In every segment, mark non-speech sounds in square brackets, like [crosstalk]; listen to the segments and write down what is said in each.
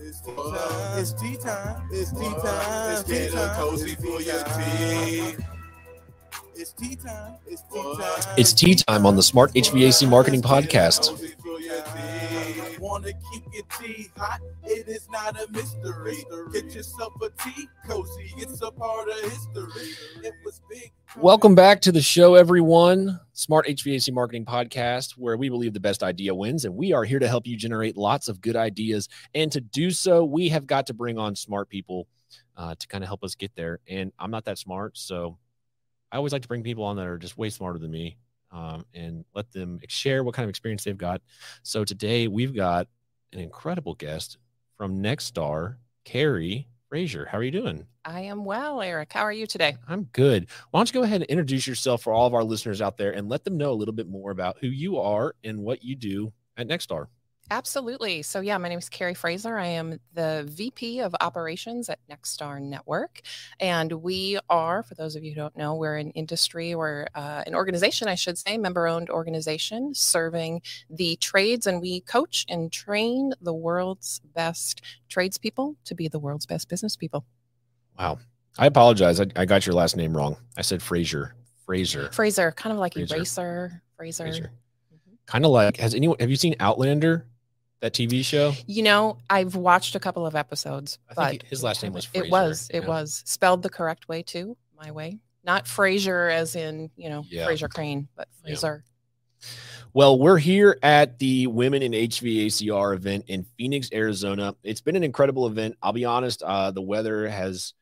It's tea time. It's tea time. It's tea time. It's tea time. cozy for your tea. It's tea time. It's tea time. It's tea time on the Smart HVAC Marketing Podcast. Want to keep your tea hot? It is not a mystery. Get yourself a tea cozy. It's a part of history. It was big. Welcome back to the show, everyone. Smart HVAC Marketing Podcast, where we believe the best idea wins. And we are here to help you generate lots of good ideas. And to do so, we have got to bring on smart people uh, to kind of help us get there. And I'm not that smart. So I always like to bring people on that are just way smarter than me um, and let them share what kind of experience they've got. So today we've got an incredible guest from Nexstar, Carrie Frazier. How are you doing? I am well, Eric. How are you today? I'm good. Why don't you go ahead and introduce yourself for all of our listeners out there and let them know a little bit more about who you are and what you do at Nexstar? Absolutely. So, yeah, my name is Carrie Fraser. I am the VP of Operations at Nexstar Network. And we are, for those of you who don't know, we're an industry or uh, an organization, I should say, member owned organization serving the trades. And we coach and train the world's best tradespeople to be the world's best business people. Wow. I apologize. I, I got your last name wrong. I said Fraser. Fraser. Fraser, kind of like Fraser. eraser. Fraser. Fraser. Kind of like, has anyone, have you seen Outlander? That TV show? You know, I've watched a couple of episodes, I but think his last name was Fraser. it was it yeah. was spelled the correct way too, my way. Not Fraser as in, you know, Yeah. Frasier Crane, but Yeah. Fraser. Well, we're here at the Women in HVACR event in Phoenix, Arizona. It's been an incredible event. I'll be honest, uh, the weather has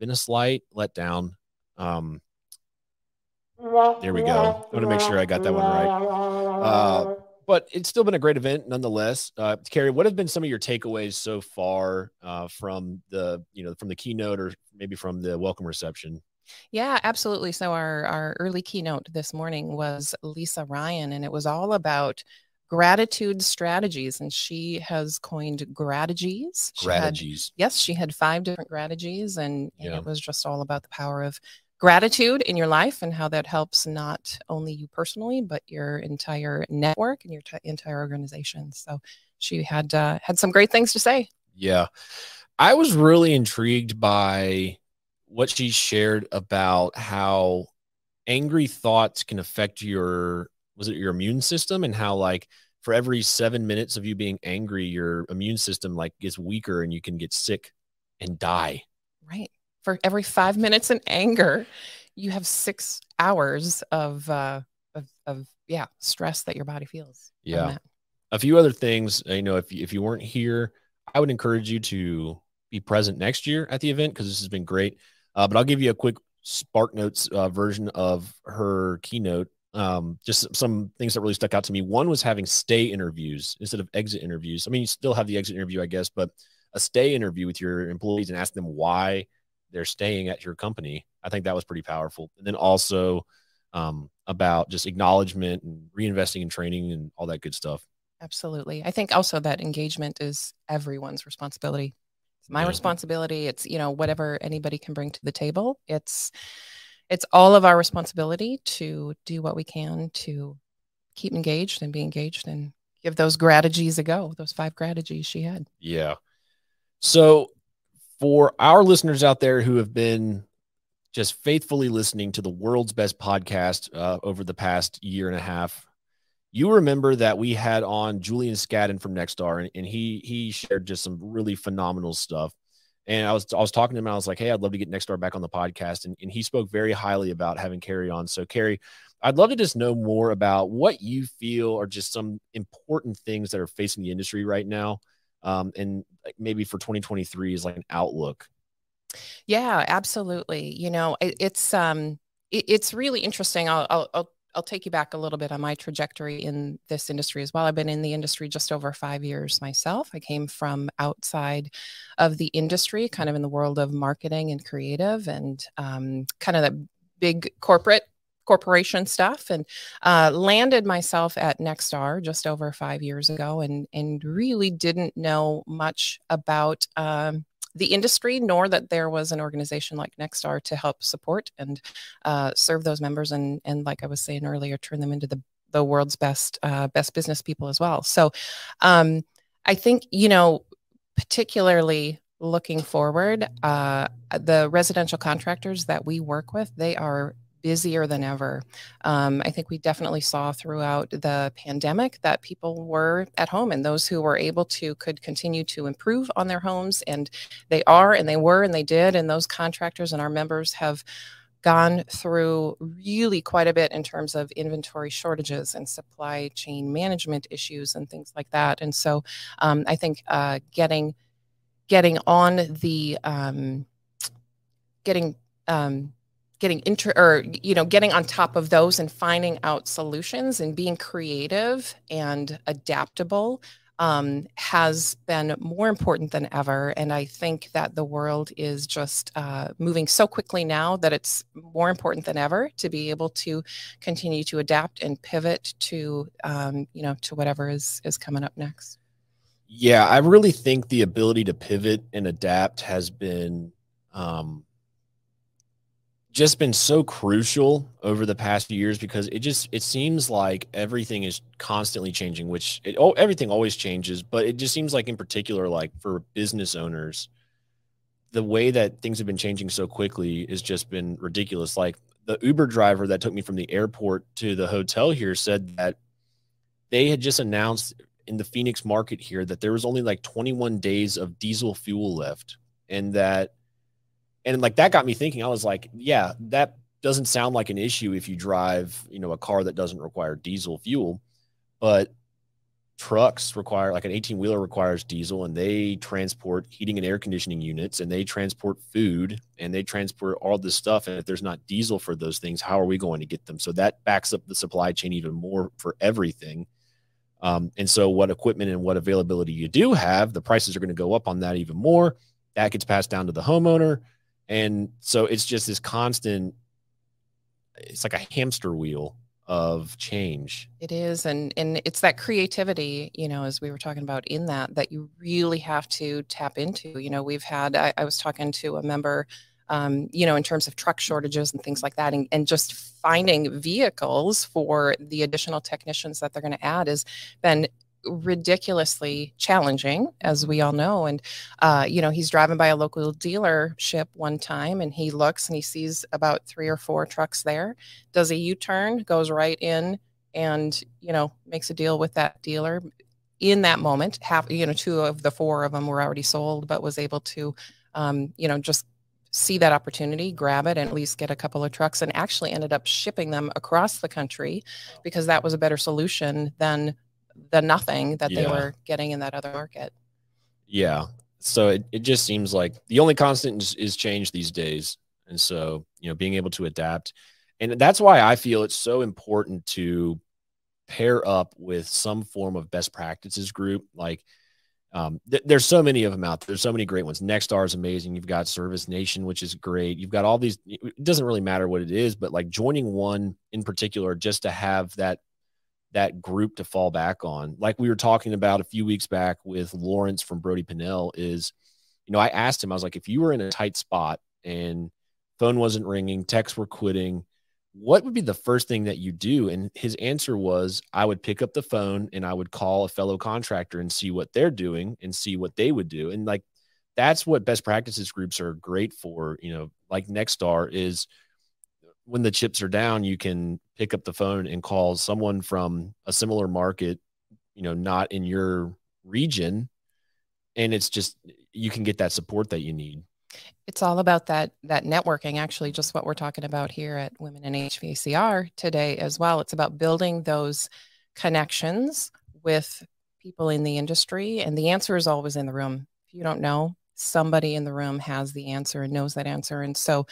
been a slight letdown. Um, there we go. I want to make sure I got that one right. Uh, but it's still been a great event nonetheless. Uh, Carrie, what have been some of your takeaways so far uh, from the, you know, from the keynote or maybe from the welcome reception? Yeah, absolutely. So our our early keynote this morning was Lisa Ryan, and it was all about gratitude strategies, and she has coined. She had- Strategies. yes, she had five different gratigees, and, and Yeah. it was just all about the power of gratitude in your life and how that helps not only you personally, but your entire network and your t- entire organization. So she had uh, had some great things to say. Yeah. I was really intrigued by what she shared about how angry thoughts can affect your was it your immune system and how like for every 7 minutes of you being angry your immune system like gets weaker and you can get sick and die. Right. For every five minutes in anger, you have six hours of uh, of, of yeah stress that your body feels. Yeah. a few other things uh, you know if, you- if you weren't here i would encourage you to be present next year at the event because this has been great uh, but i'll give you a quick spark notes uh, version of her keynote um, just some things that really stuck out to me one was having stay interviews instead of exit interviews i mean you still have the exit interview i guess but a stay interview with your employees and ask them why they're staying at your company i think that was pretty powerful and then also um, about just acknowledgement and reinvesting in training and all that good stuff Absolutely. I think also that engagement is everyone's responsibility. It's my Yeah. responsibility. It's, you know, whatever anybody can bring to the table. It's it's all of our responsibility to do what we can to keep engaged and be engaged and give those gratigees a go. Those five gratigees she had. Yeah. So, for our listeners out there who have been just faithfully listening to the world's best podcast uh, over the past year and a half, you remember that we had on Julian Scadden from Nexstar, and, and he he shared just some really phenomenal stuff. And I was I was talking to him. and I was like, "Hey, I'd love to get Nexstar back on the podcast," and, and he spoke very highly about having Carrie on. So, Carrie, I'd love to just know more about what you feel are just some important things that are facing the industry right now um, and maybe for 2023 is like an outlook. Yeah, absolutely. You know, it, it's um, it, it's really interesting. I'll, I'll I'll take you back a little bit on my trajectory in this industry as well. I've been in the industry just over five years myself. I came from outside of the industry, kind of in the world of marketing and creative, and um, kind of the big corporate corporation stuff and uh, landed myself at Nexstar just over five years ago and and really didn't know much about um, the industry, nor that there was an organization like Nexstar to help support and uh, serve those members, and and like I was saying earlier, turn them into the the world's best uh, best business people as well. So, um, I think you know particularly looking forward, uh, the residential contractors that we work with, they are busier than ever. Um, I think we definitely saw throughout the pandemic that people were at home and those who were able to could continue to improve on their homes. And they are, and they were, and they did. And those contractors and our members have gone through really quite a bit in terms of inventory shortages and supply chain management issues and things like that. And so um, I think uh, getting getting on the um, getting um, getting inter or you know getting on top of those and finding out solutions and being creative and adaptable um, has been more important than ever. And i think that the world is just uh, moving so quickly now that it's more important than ever to be able to continue to adapt and pivot to um, you know to whatever is is coming up next. Yeah i really think the ability to pivot and adapt has been um, just been so crucial over the past few years because it just it seems like everything is constantly changing which it, oh everything always changes but it just seems like in particular like for business owners the way that things have been changing so quickly has just been ridiculous. Like the uber driver that took me from the airport to the hotel here said that they had just announced in the phoenix market here that there was only like 21 days of diesel fuel left and that and like that got me thinking. I was like yeah that doesn't sound like an issue if you drive you know a car that doesn't require diesel fuel but trucks require like an 18 wheeler requires diesel and they transport heating and air conditioning units and they transport food and they transport all this stuff and if there's not diesel for those things how are we going to get them? So that backs up the supply chain even more for everything. Um, and so what equipment and what availability you do have the prices are going to go up on that even more. That gets passed down to the homeowner and so it's just this constant, it's like a hamster wheel of change. It is. And and it's that creativity, you know, as we were talking about in that, that you really have to tap into. You know, we've had I, I was talking to a member um, you know, in terms of truck shortages and things like that, and, and just finding vehicles for the additional technicians that they're going to add has been ridiculously challenging, as we all know. And, uh, you know, he's driving by a local dealership one time and he looks and he sees about three or four trucks there, does a U turn, goes right in and, you know, makes a deal with that dealer. In that moment, half, you know, two of the four of them were already sold, but was able to, um, you know, just see that opportunity, grab it, and at least get a couple of trucks, and actually ended up shipping them across the country because that was a better solution than the nothing that yeah. they were getting in that other market. Yeah. So it, it just seems like the only constant is, is change these days. And so, you know, being able to adapt. And that's why I feel it's so important to pair up with some form of best practices group. Like, um, th- there's so many of them out there. There's so many great ones. Nexstar is amazing. You've got Service Nation, which is great. You've got all these. It doesn't really matter what it is, but like joining one in particular, just to have that that group to fall back on. Like we were talking about a few weeks back with Lawrence from Brody Pennell is, you know, I asked him, I was like, if you were in a tight spot and phone wasn't ringing, texts were quitting, what would be the first thing that you do? And his answer was, I would pick up the phone and I would call a fellow contractor and see what they're doing and see what they would do. And like, that's what best practices groups are great for, you know, like Nexstar is when the chips are down, you can pick up the phone and call someone from a similar market, you know, not in your region. And it's just, you can get that support that you need. It's all about that that networking actually just what we're talking about here at Women in HVACR today as well. It's about building those connections with people in the industry and the answer is always in the room. If you don't know, somebody in the room has the answer and knows that answer. And so,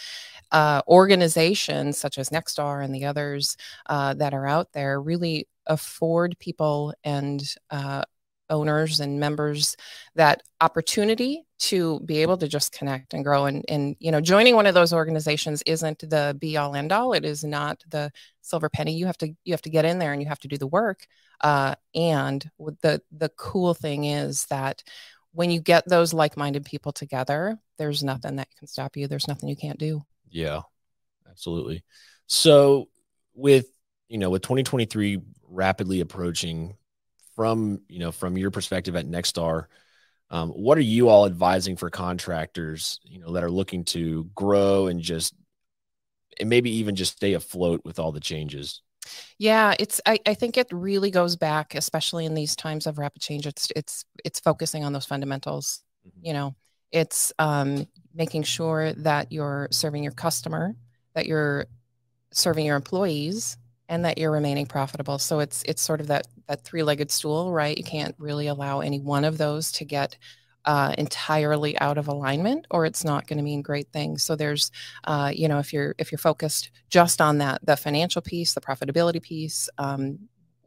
uh, organizations such as Nexstar and the others uh, that are out there really afford people and uh, owners and members that opportunity to be able to just connect and grow and, and you know joining one of those organizations isn't the be all end all it is not the silver penny you have to you have to get in there and you have to do the work uh, and the the cool thing is that when you get those like-minded people together there's nothing that can stop you. There's nothing you can't do. Yeah absolutely. So with you know with 2023 rapidly approaching from you know from your perspective at nexstar Um, what are you all advising for contractors, you know, that are looking to grow and just, and maybe even just stay afloat with all the changes? Yeah, it's I, I think it really goes back, especially in these times of rapid change. It's it's it's focusing on those fundamentals. Mm-hmm. You know, it's um, making sure that you're serving your customer, that you're serving your employees, and that you're remaining profitable. So it's it's sort of that that three-legged stool, right? You can't really allow any one of those to get uh, entirely out of alignment, or it's not going to mean great things. So there's, uh, you know, if you're if you're focused just on that the financial piece, the profitability piece, um,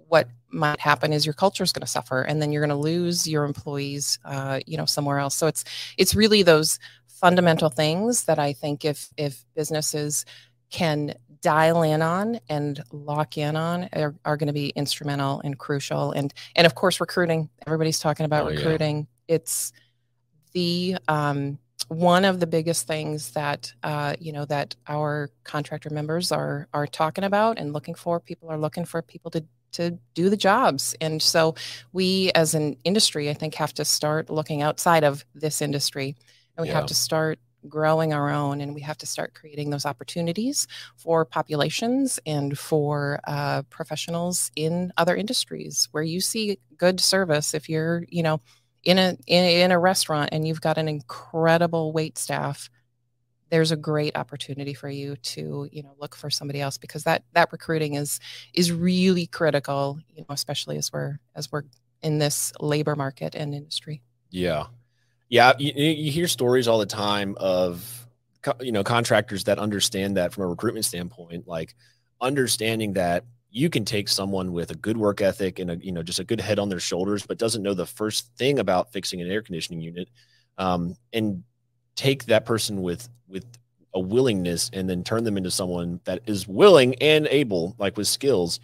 what might happen is your culture is going to suffer, and then you're going to lose your employees, uh, you know, somewhere else. So it's it's really those fundamental things that I think if if businesses can dial in on and lock in on are, are going to be instrumental and crucial and and of course recruiting everybody's talking about oh, recruiting yeah. It's the um, one of the biggest things that uh, you know that our contractor members are are talking about and looking for people are looking for people to to do the jobs and so we as an industry i think have to start looking outside of this industry and we yeah. have to start growing our own and we have to start creating those opportunities for populations and for uh, professionals in other industries where you see good service if you're you know in a in, in a restaurant and you've got an incredible wait staff there's a great opportunity for you to you know look for somebody else because that that recruiting is is really critical you know especially as we're as we're in this labor market and industry. Yeah. Yeah, you, you hear stories all the time of you know contractors that understand that from a recruitment standpoint, like understanding that you can take someone with a good work ethic and a you know just a good head on their shoulders, but doesn't know the first thing about fixing an air conditioning unit, um, and take that person with with a willingness and then turn them into someone that is willing and able, like with skills.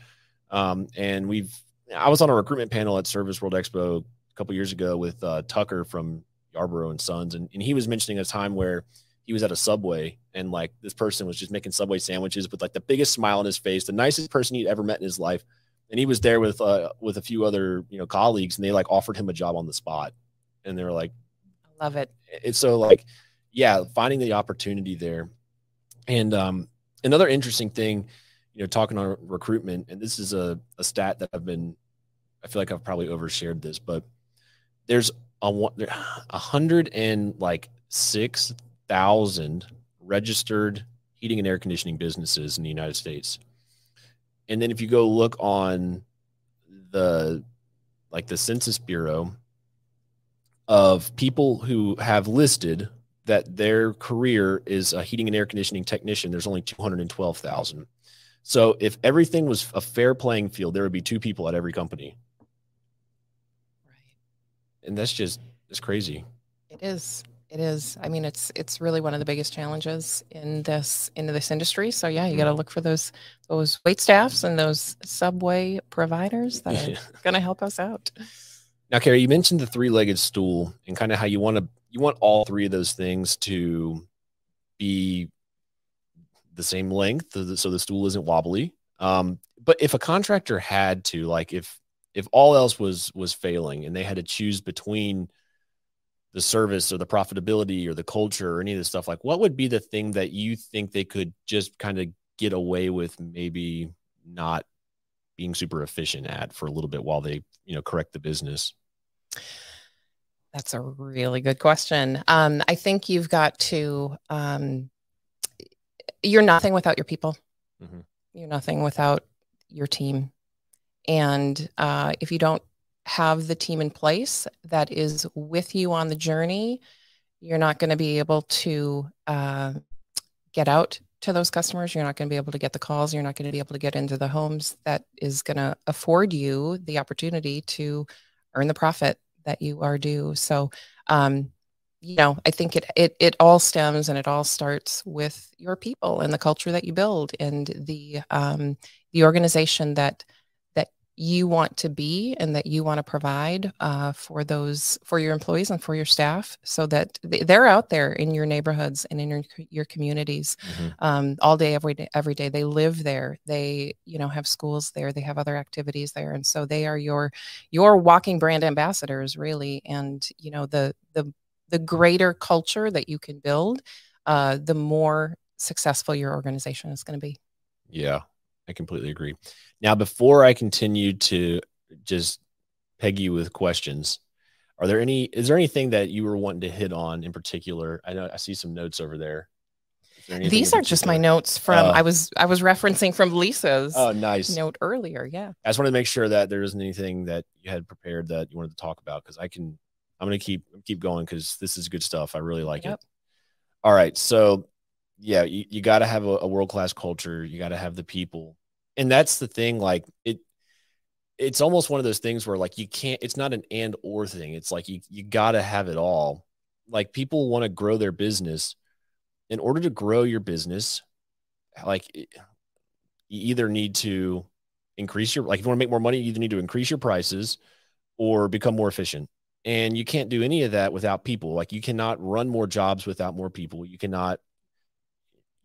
Um, and we've I was on a recruitment panel at Service World Expo a couple years ago with uh, Tucker from Yarborough and Sons, and, and he was mentioning a time where he was at a Subway and like this person was just making Subway sandwiches with like the biggest smile on his face, the nicest person he'd ever met in his life, and he was there with uh with a few other you know colleagues, and they like offered him a job on the spot, and they were like, "I love it." It's so like, yeah, finding the opportunity there, and um another interesting thing, you know, talking on recruitment, and this is a a stat that I've been, I feel like I've probably overshared this, but there's a hundred and like six thousand registered heating and air conditioning businesses in the United States. And then if you go look on the like the Census Bureau of people who have listed that their career is a heating and air conditioning technician, there's only 212,000. So if everything was a fair playing field, there would be two people at every company Right. and that's just it's crazy. It is. It is. I mean, it's it's really one of the biggest challenges in this in this industry. So yeah, you got to mm-hmm. look for those those wait staffs and those subway providers that are [laughs] going to help us out. Now, Carrie, you mentioned the three-legged stool and kind of how you want to you want all three of those things to be the same length, so the stool isn't wobbly. Um, but if a contractor had to, like, if if all else was was failing and they had to choose between the service or the profitability or the culture or any of this stuff like what would be the thing that you think they could just kind of get away with maybe not being super efficient at for a little bit while they you know correct the business? That's a really good question. Um, i think you've got to um, you're nothing without your people. Mm-hmm. you're nothing without your team. And uh, if you don't have the team in place that is with you on the journey, you're not going to be able to uh, get out to those customers. You're not going to be able to get the calls. You're not going to be able to get into the homes that is going to afford you the opportunity to earn the profit that you are due. So, um, you know, I think it, it it all stems and it all starts with your people and the culture that you build and the um, the organization that you want to be and that you want to provide uh, for those for your employees and for your staff so that they're out there in your neighborhoods and in your, your communities mm-hmm. um, all day every day every day. They live there. They you know have schools there. They have other activities there. And so they are your your walking brand ambassadors really. And you know the the the greater culture that you can build uh, the more successful your organization is going to be. Yeah I completely agree. Now, before I continue to just peg you with questions, are there any? Is there anything that you were wanting to hit on in particular? I know I see some notes over there. These are just my notes from uh, I was I was referencing from Lisa's oh nice note earlier. Yeah, I just wanted to make sure that there isn't anything that you had prepared that you wanted to talk about because I can I'm gonna keep keep going because this is good stuff. I really like yep. it. All right, so yeah, you, you got to have a, a world class culture. You got to have the people and that's the thing like it it's almost one of those things where like you can't it's not an and or thing. It's like you, you got to have it all. Like people want to grow their business. In order to grow your business like you either need to increase your like if you want to make more money you either need to increase your prices or become more efficient. And you can't do any of that without people. Like you cannot run more jobs without more people. You cannot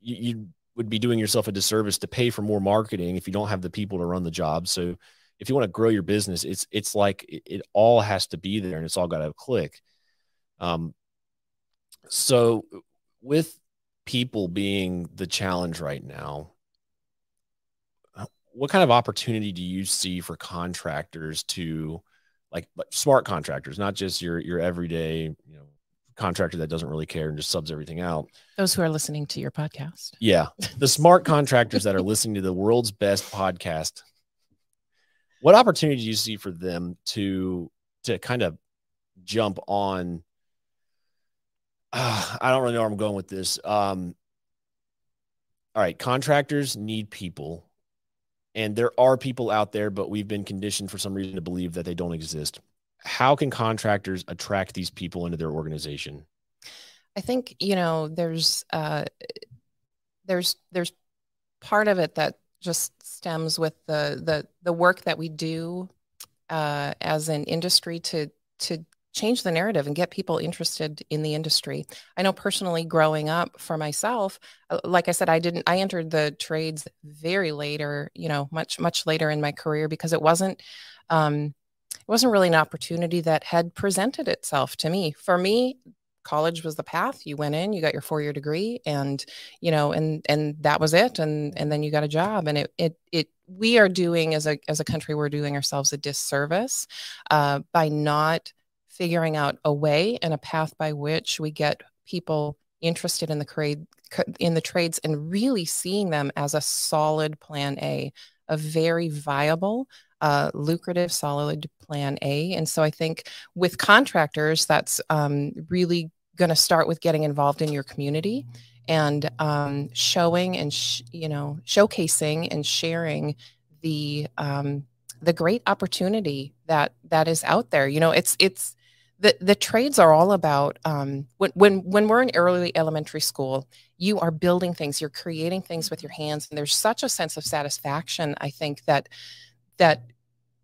you, you would be doing yourself a disservice to pay for more marketing if you don't have the people to run the job. So if you want to grow your business, it's it's like it, it all has to be there and it's all got to click. Um, so with people being the challenge right now, what kind of opportunity do you see for contractors to like, like smart contractors, not just your your everyday, you know, contractor that doesn't really care and just subs everything out. Those who are listening to your podcast. Yeah. The smart [laughs] contractors that are listening to the world's best podcast. What opportunity do you see for them to to kind of jump on uh, [sighs] I don't really know where I'm going with this. Um all right, contractors need people. And there are people out there, but we've been conditioned for some reason to believe that they don't exist how can contractors attract these people into their organization? I think you know there's uh, there's there's part of it that just stems with the the the work that we do uh, as an industry to to change the narrative and get people interested in the industry. I know personally growing up for myself, uh, like I said, I didn't, I entered the trades very later, you know, much, much later in my career because it wasn't, um, it wasn't really an opportunity that had presented itself to me. For me, college was the path. You went in, you got your four year degree, and you know, and and that was it. And and then you got a job. And it it it we are doing as a as a country, we're doing ourselves a disservice uh, by not figuring out a way and a path by which we get people interested in the trade in the trades and really seeing them as a solid plan A, a very viable uh, lucrative, solid plan A. And so I think with contractors, that's um, really going to start with getting involved in your community and um, showing and sh- you know showcasing and sharing the um, the great opportunity that that is out there. You know, it's it's the the trades are all about um, when when when we're in early elementary school, you are building things, you're creating things with your hands, and there's such a sense of satisfaction. I think that that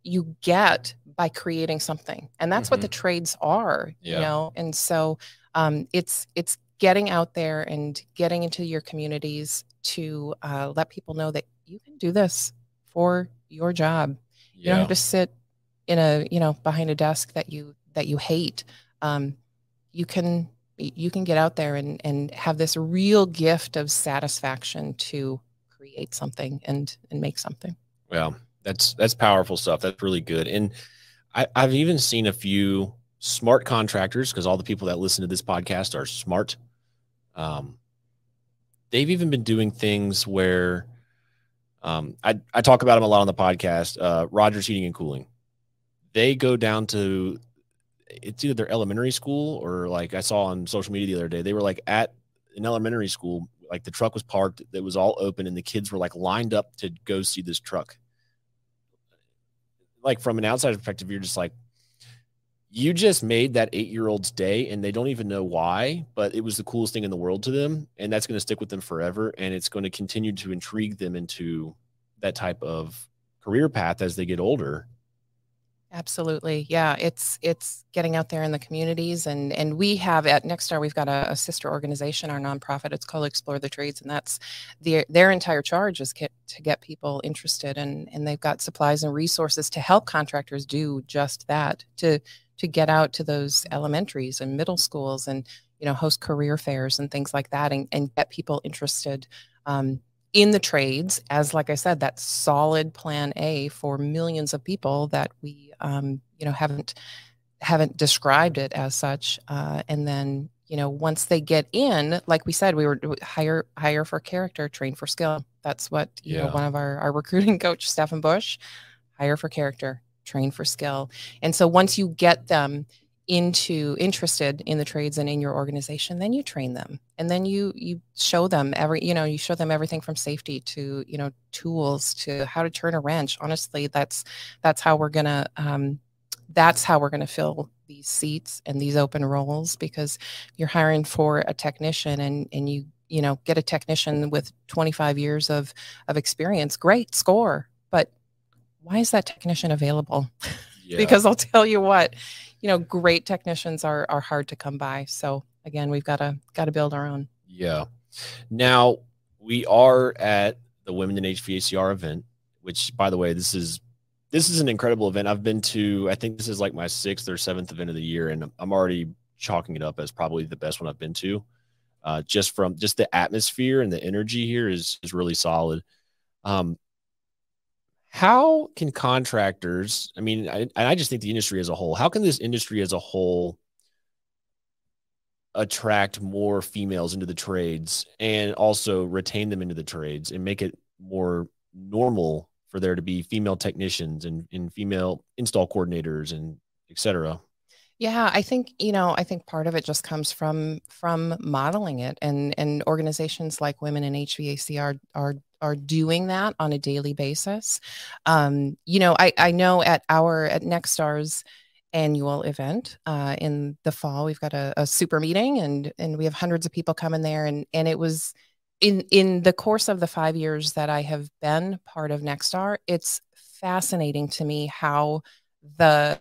you get by creating something and that's mm-hmm. what the mm-hmm. trades are yeah. you know and so um, it's it's getting out there and getting into your communities to uh, let people know that you can do this for your job yeah. you don't have to sit in a you know behind a desk that you that you hate um, you can you can get out there and and have this real gift of satisfaction to create something and and make something well that's that's powerful stuff. That's really good. And I, I've even seen a few smart contractors because all the people that listen to this podcast are smart. Um, they've even been doing things where um, I, I talk about them a lot on the podcast. Uh, Rogers Heating and Cooling. They go down to it's either their elementary school or like I saw on social media the other day. They were like at an elementary school, like the truck was parked, it was all open, and the kids were like lined up to go see this truck like from an outside perspective, you're just like, you just made that eight year old's day and they don't even know why, but it was the coolest thing in the world to them. And that's going to stick with them forever. And it's going to continue to intrigue them into that type of career path as they get older. Absolutely. Yeah. It's it's getting out there in the communities and and we have at Nexstar, we've got a, a, sister organization, our nonprofit. It's called Explore the Trades. And that's their their entire charge is get, to get people interested and and they've got supplies and resources to help contractors do just that, to to get out to those elementaries and middle schools and you know host career fairs and things like that and, and get people interested um, in the trades as like i said that solid plan a for millions of people that we um, you know haven't haven't described it as such uh, and then you know once they get in like we said we were hire hire for character train for skill that's what you yeah. know one of our, our recruiting [laughs] coach stephen bush hire for character train for skill and so once you get them into interested in the trades and in your organization then you train them. And then you you show them every you know you show them everything from safety to you know tools to how to turn a wrench. Honestly that's that's how we're gonna um, that's how we're gonna fill these seats and these open roles because you're hiring for a technician and and you you know get a technician with 25 years of of experience. Great score but why is that technician available [laughs] yeah. because i'll tell you what you know, great technicians are are hard to come by. So again, we've got to got to build our own. Yeah. Now we are at the Women in HVACR event, which by the way, this is this is an incredible event. I've been to, I think this is like my sixth or seventh event of the year, and I'm already chalking it up as probably the best one I've been to. Uh, just from just the atmosphere and the energy here is is really solid. Um, how can contractors i mean I, I just think the industry as a whole how can this industry as a whole attract more females into the trades and also retain them into the trades and make it more normal for there to be female technicians and, and female install coordinators and etc yeah, I think you know, I think part of it just comes from from modeling it, and and organizations like Women in HVAC are are are doing that on a daily basis. Um, you know, I I know at our at Nexstar's annual event uh, in the fall, we've got a, a super meeting, and and we have hundreds of people coming there, and and it was in in the course of the five years that I have been part of Nexstar, it's fascinating to me how the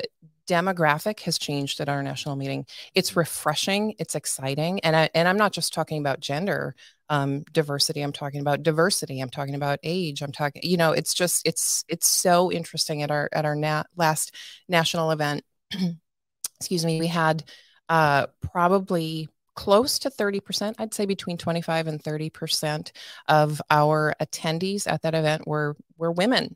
demographic has changed at our national meeting. It's refreshing, it's exciting, and I, and I'm not just talking about gender um, diversity. I'm talking about diversity. I'm talking about age. I'm talking, you know, it's just it's it's so interesting at our at our na- last national event. [clears throat] excuse me, we had uh, probably close to 30%, I'd say between 25 and 30% of our attendees at that event were were women.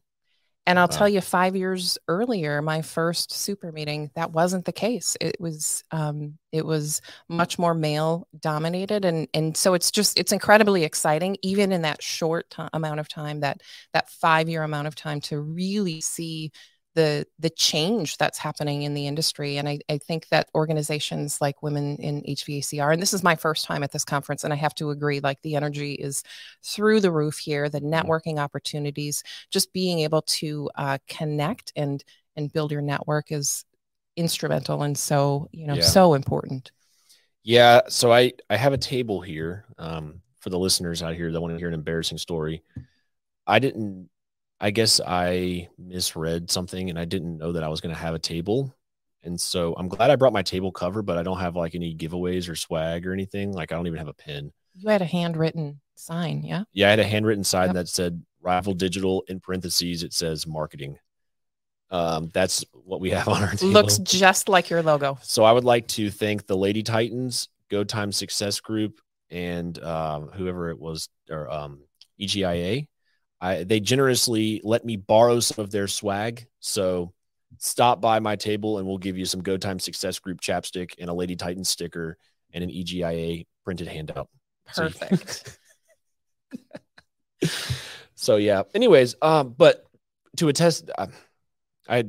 And I'll wow. tell you, five years earlier, my first super meeting, that wasn't the case. It was um, it was much more male dominated, and and so it's just it's incredibly exciting, even in that short t- amount of time that that five year amount of time to really see the the change that's happening in the industry and I, I think that organizations like women in hvacr and this is my first time at this conference and i have to agree like the energy is through the roof here the mm-hmm. networking opportunities just being able to uh, connect and and build your network is instrumental and so you know yeah. so important yeah so i i have a table here um, for the listeners out here that want to hear an embarrassing story i didn't I guess I misread something and I didn't know that I was going to have a table. And so I'm glad I brought my table cover, but I don't have like any giveaways or swag or anything. Like I don't even have a pin. You had a handwritten sign, yeah? Yeah, I had a handwritten sign yep. that said Rival Digital in parentheses. It says marketing. Um, that's what we have on our table. Looks just like your logo. So I would like to thank the Lady Titans, Go Time Success Group, and um, whoever it was, or um, EGIA I, they generously let me borrow some of their swag. So stop by my table and we'll give you some Go Time Success Group chapstick and a Lady Titan sticker and an EGIA printed handout. Perfect. So, [laughs] so yeah. Anyways, um, but to attest, uh, I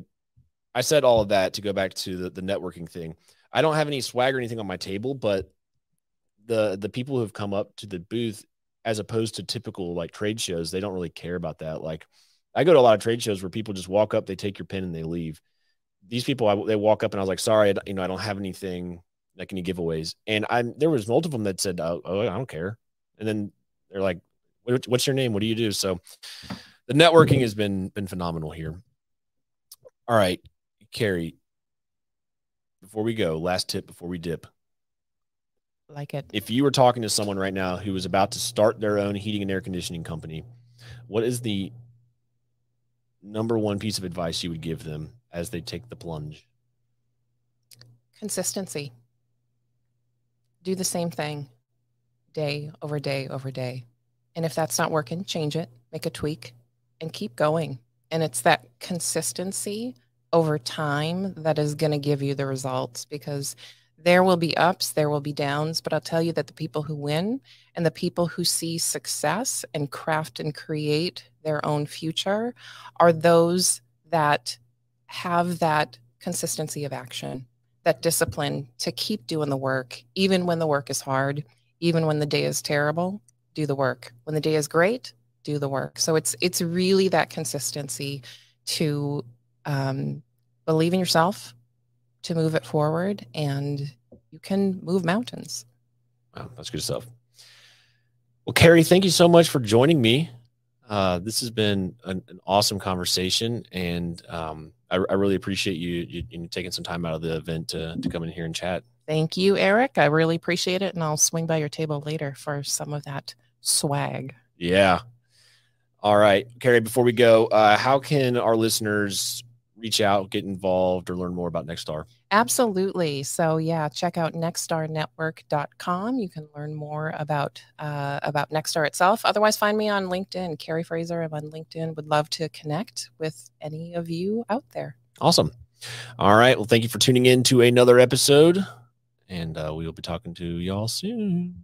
I said all of that to go back to the, the networking thing. I don't have any swag or anything on my table, but the the people who have come up to the booth as opposed to typical like trade shows they don't really care about that like i go to a lot of trade shows where people just walk up they take your pin and they leave these people I, they walk up and i was like sorry I, you know i don't have anything like any giveaways and i'm there was multiple of them that said oh, oh i don't care and then they're like what's your name what do you do so the networking has been been phenomenal here. All right, Carrie. Before we go, last tip before we dip. Like it. If you were talking to someone right now who was about to start their own heating and air conditioning company, what is the number one piece of advice you would give them as they take the plunge? Consistency. Do the same thing day over day over day. And if that's not working, change it, make a tweak, and keep going. And it's that consistency over time that is going to give you the results because there will be ups, there will be downs, but I'll tell you that the people who win and the people who see success and craft and create their own future are those that have that consistency of action, that discipline to keep doing the work, even when the work is hard, even when the day is terrible, do the work. When the day is great, do the work. So it's it's really that consistency to um, believe in yourself, to move it forward, and you can move mountains. Wow, that's good stuff. Well, Carrie, thank you so much for joining me. Uh, this has been an, an awesome conversation, and um, I, I, really appreciate you, you, you, taking some time out of the event to, to come in here and chat. Thank you, Eric. I really appreciate it, and I'll swing by your table later for some of that swag. Yeah. All right, Carrie. Before we go, uh, how can our listeners reach out, get involved, or learn more about Nexstar? Absolutely. So yeah, check out nexstarnetwork.com. You can learn more about uh, about Nexstar itself. Otherwise, find me on LinkedIn, Carrie Fraser. I'm on LinkedIn. Would love to connect with any of you out there. Awesome. All right. Well, thank you for tuning in to another episode, and uh, we will be talking to y'all soon.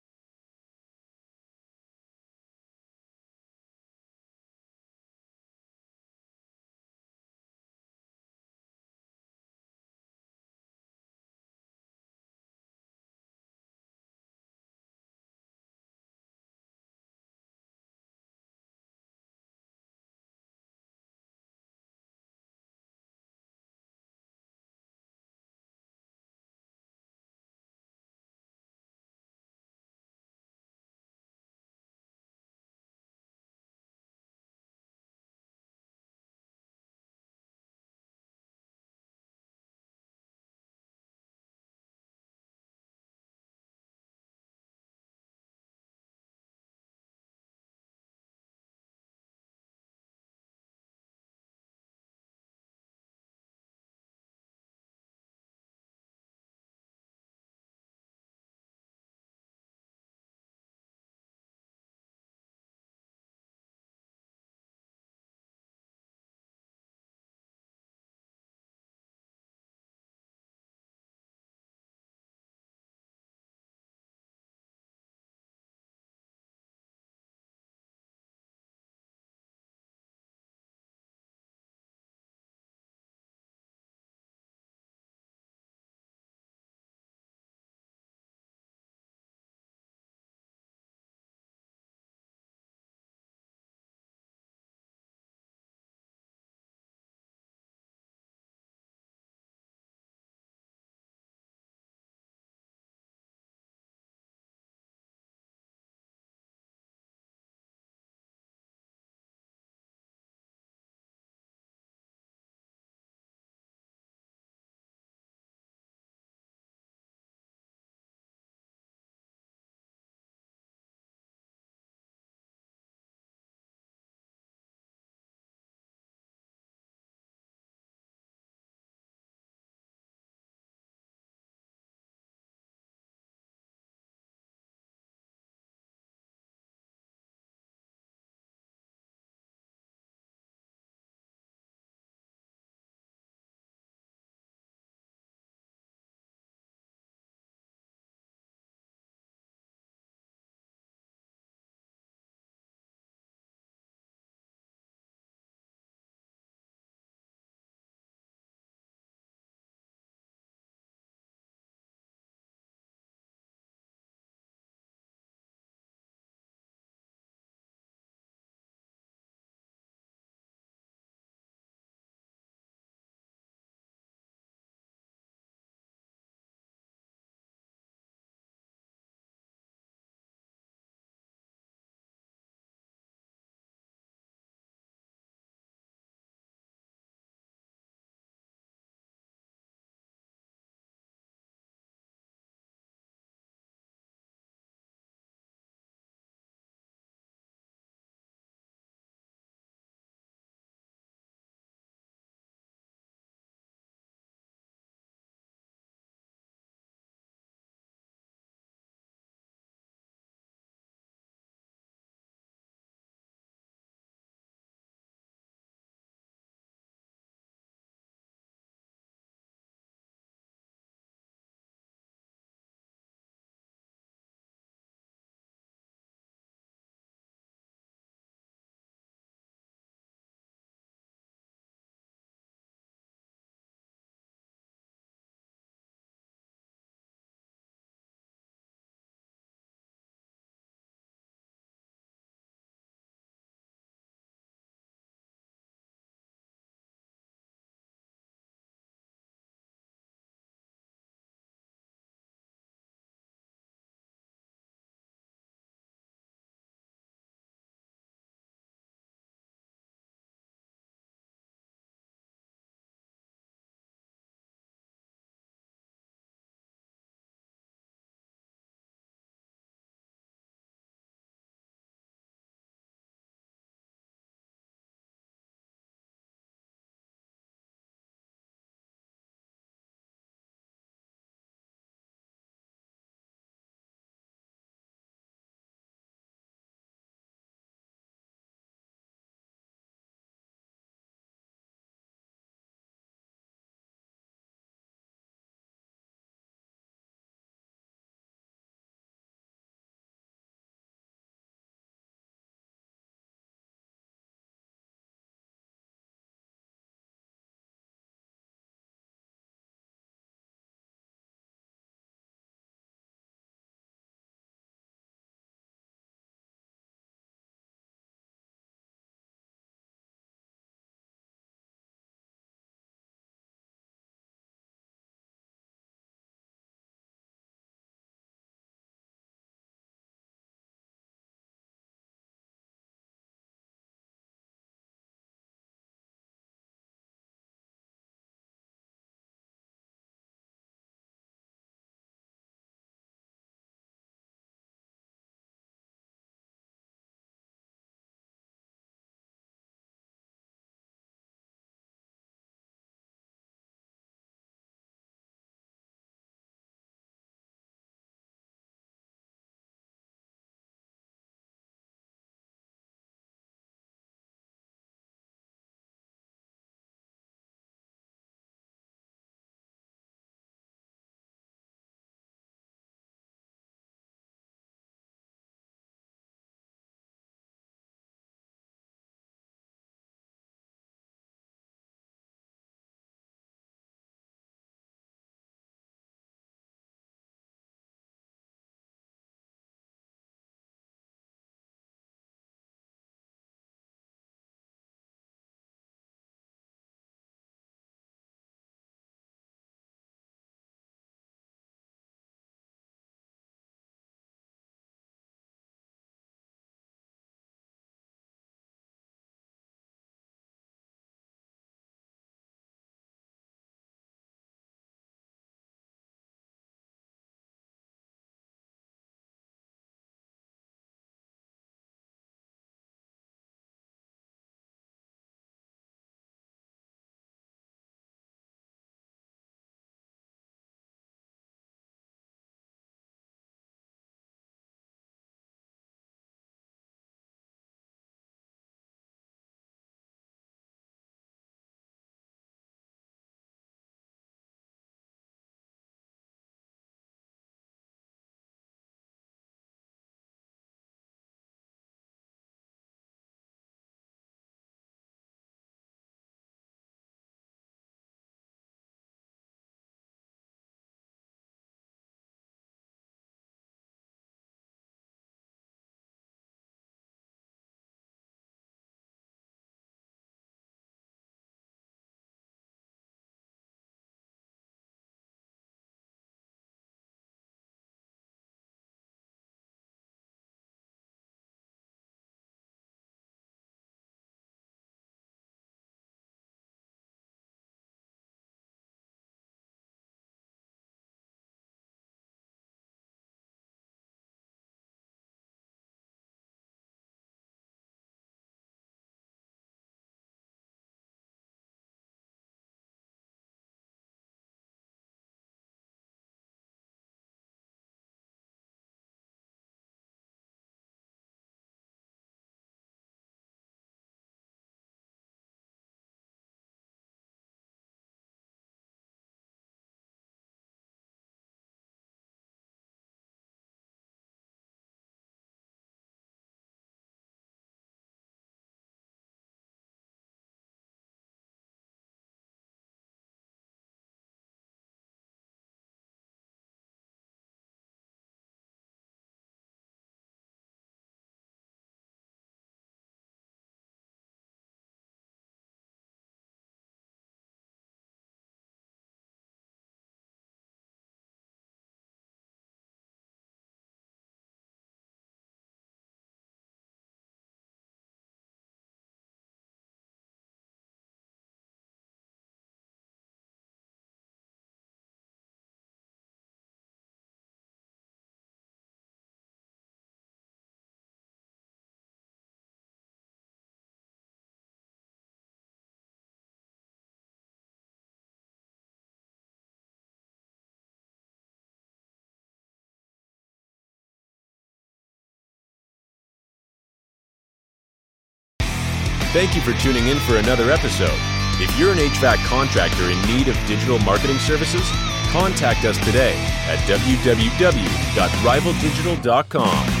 Thank you for tuning in for another episode. If you're an HVAC contractor in need of digital marketing services, contact us today at www.rivaldigital.com.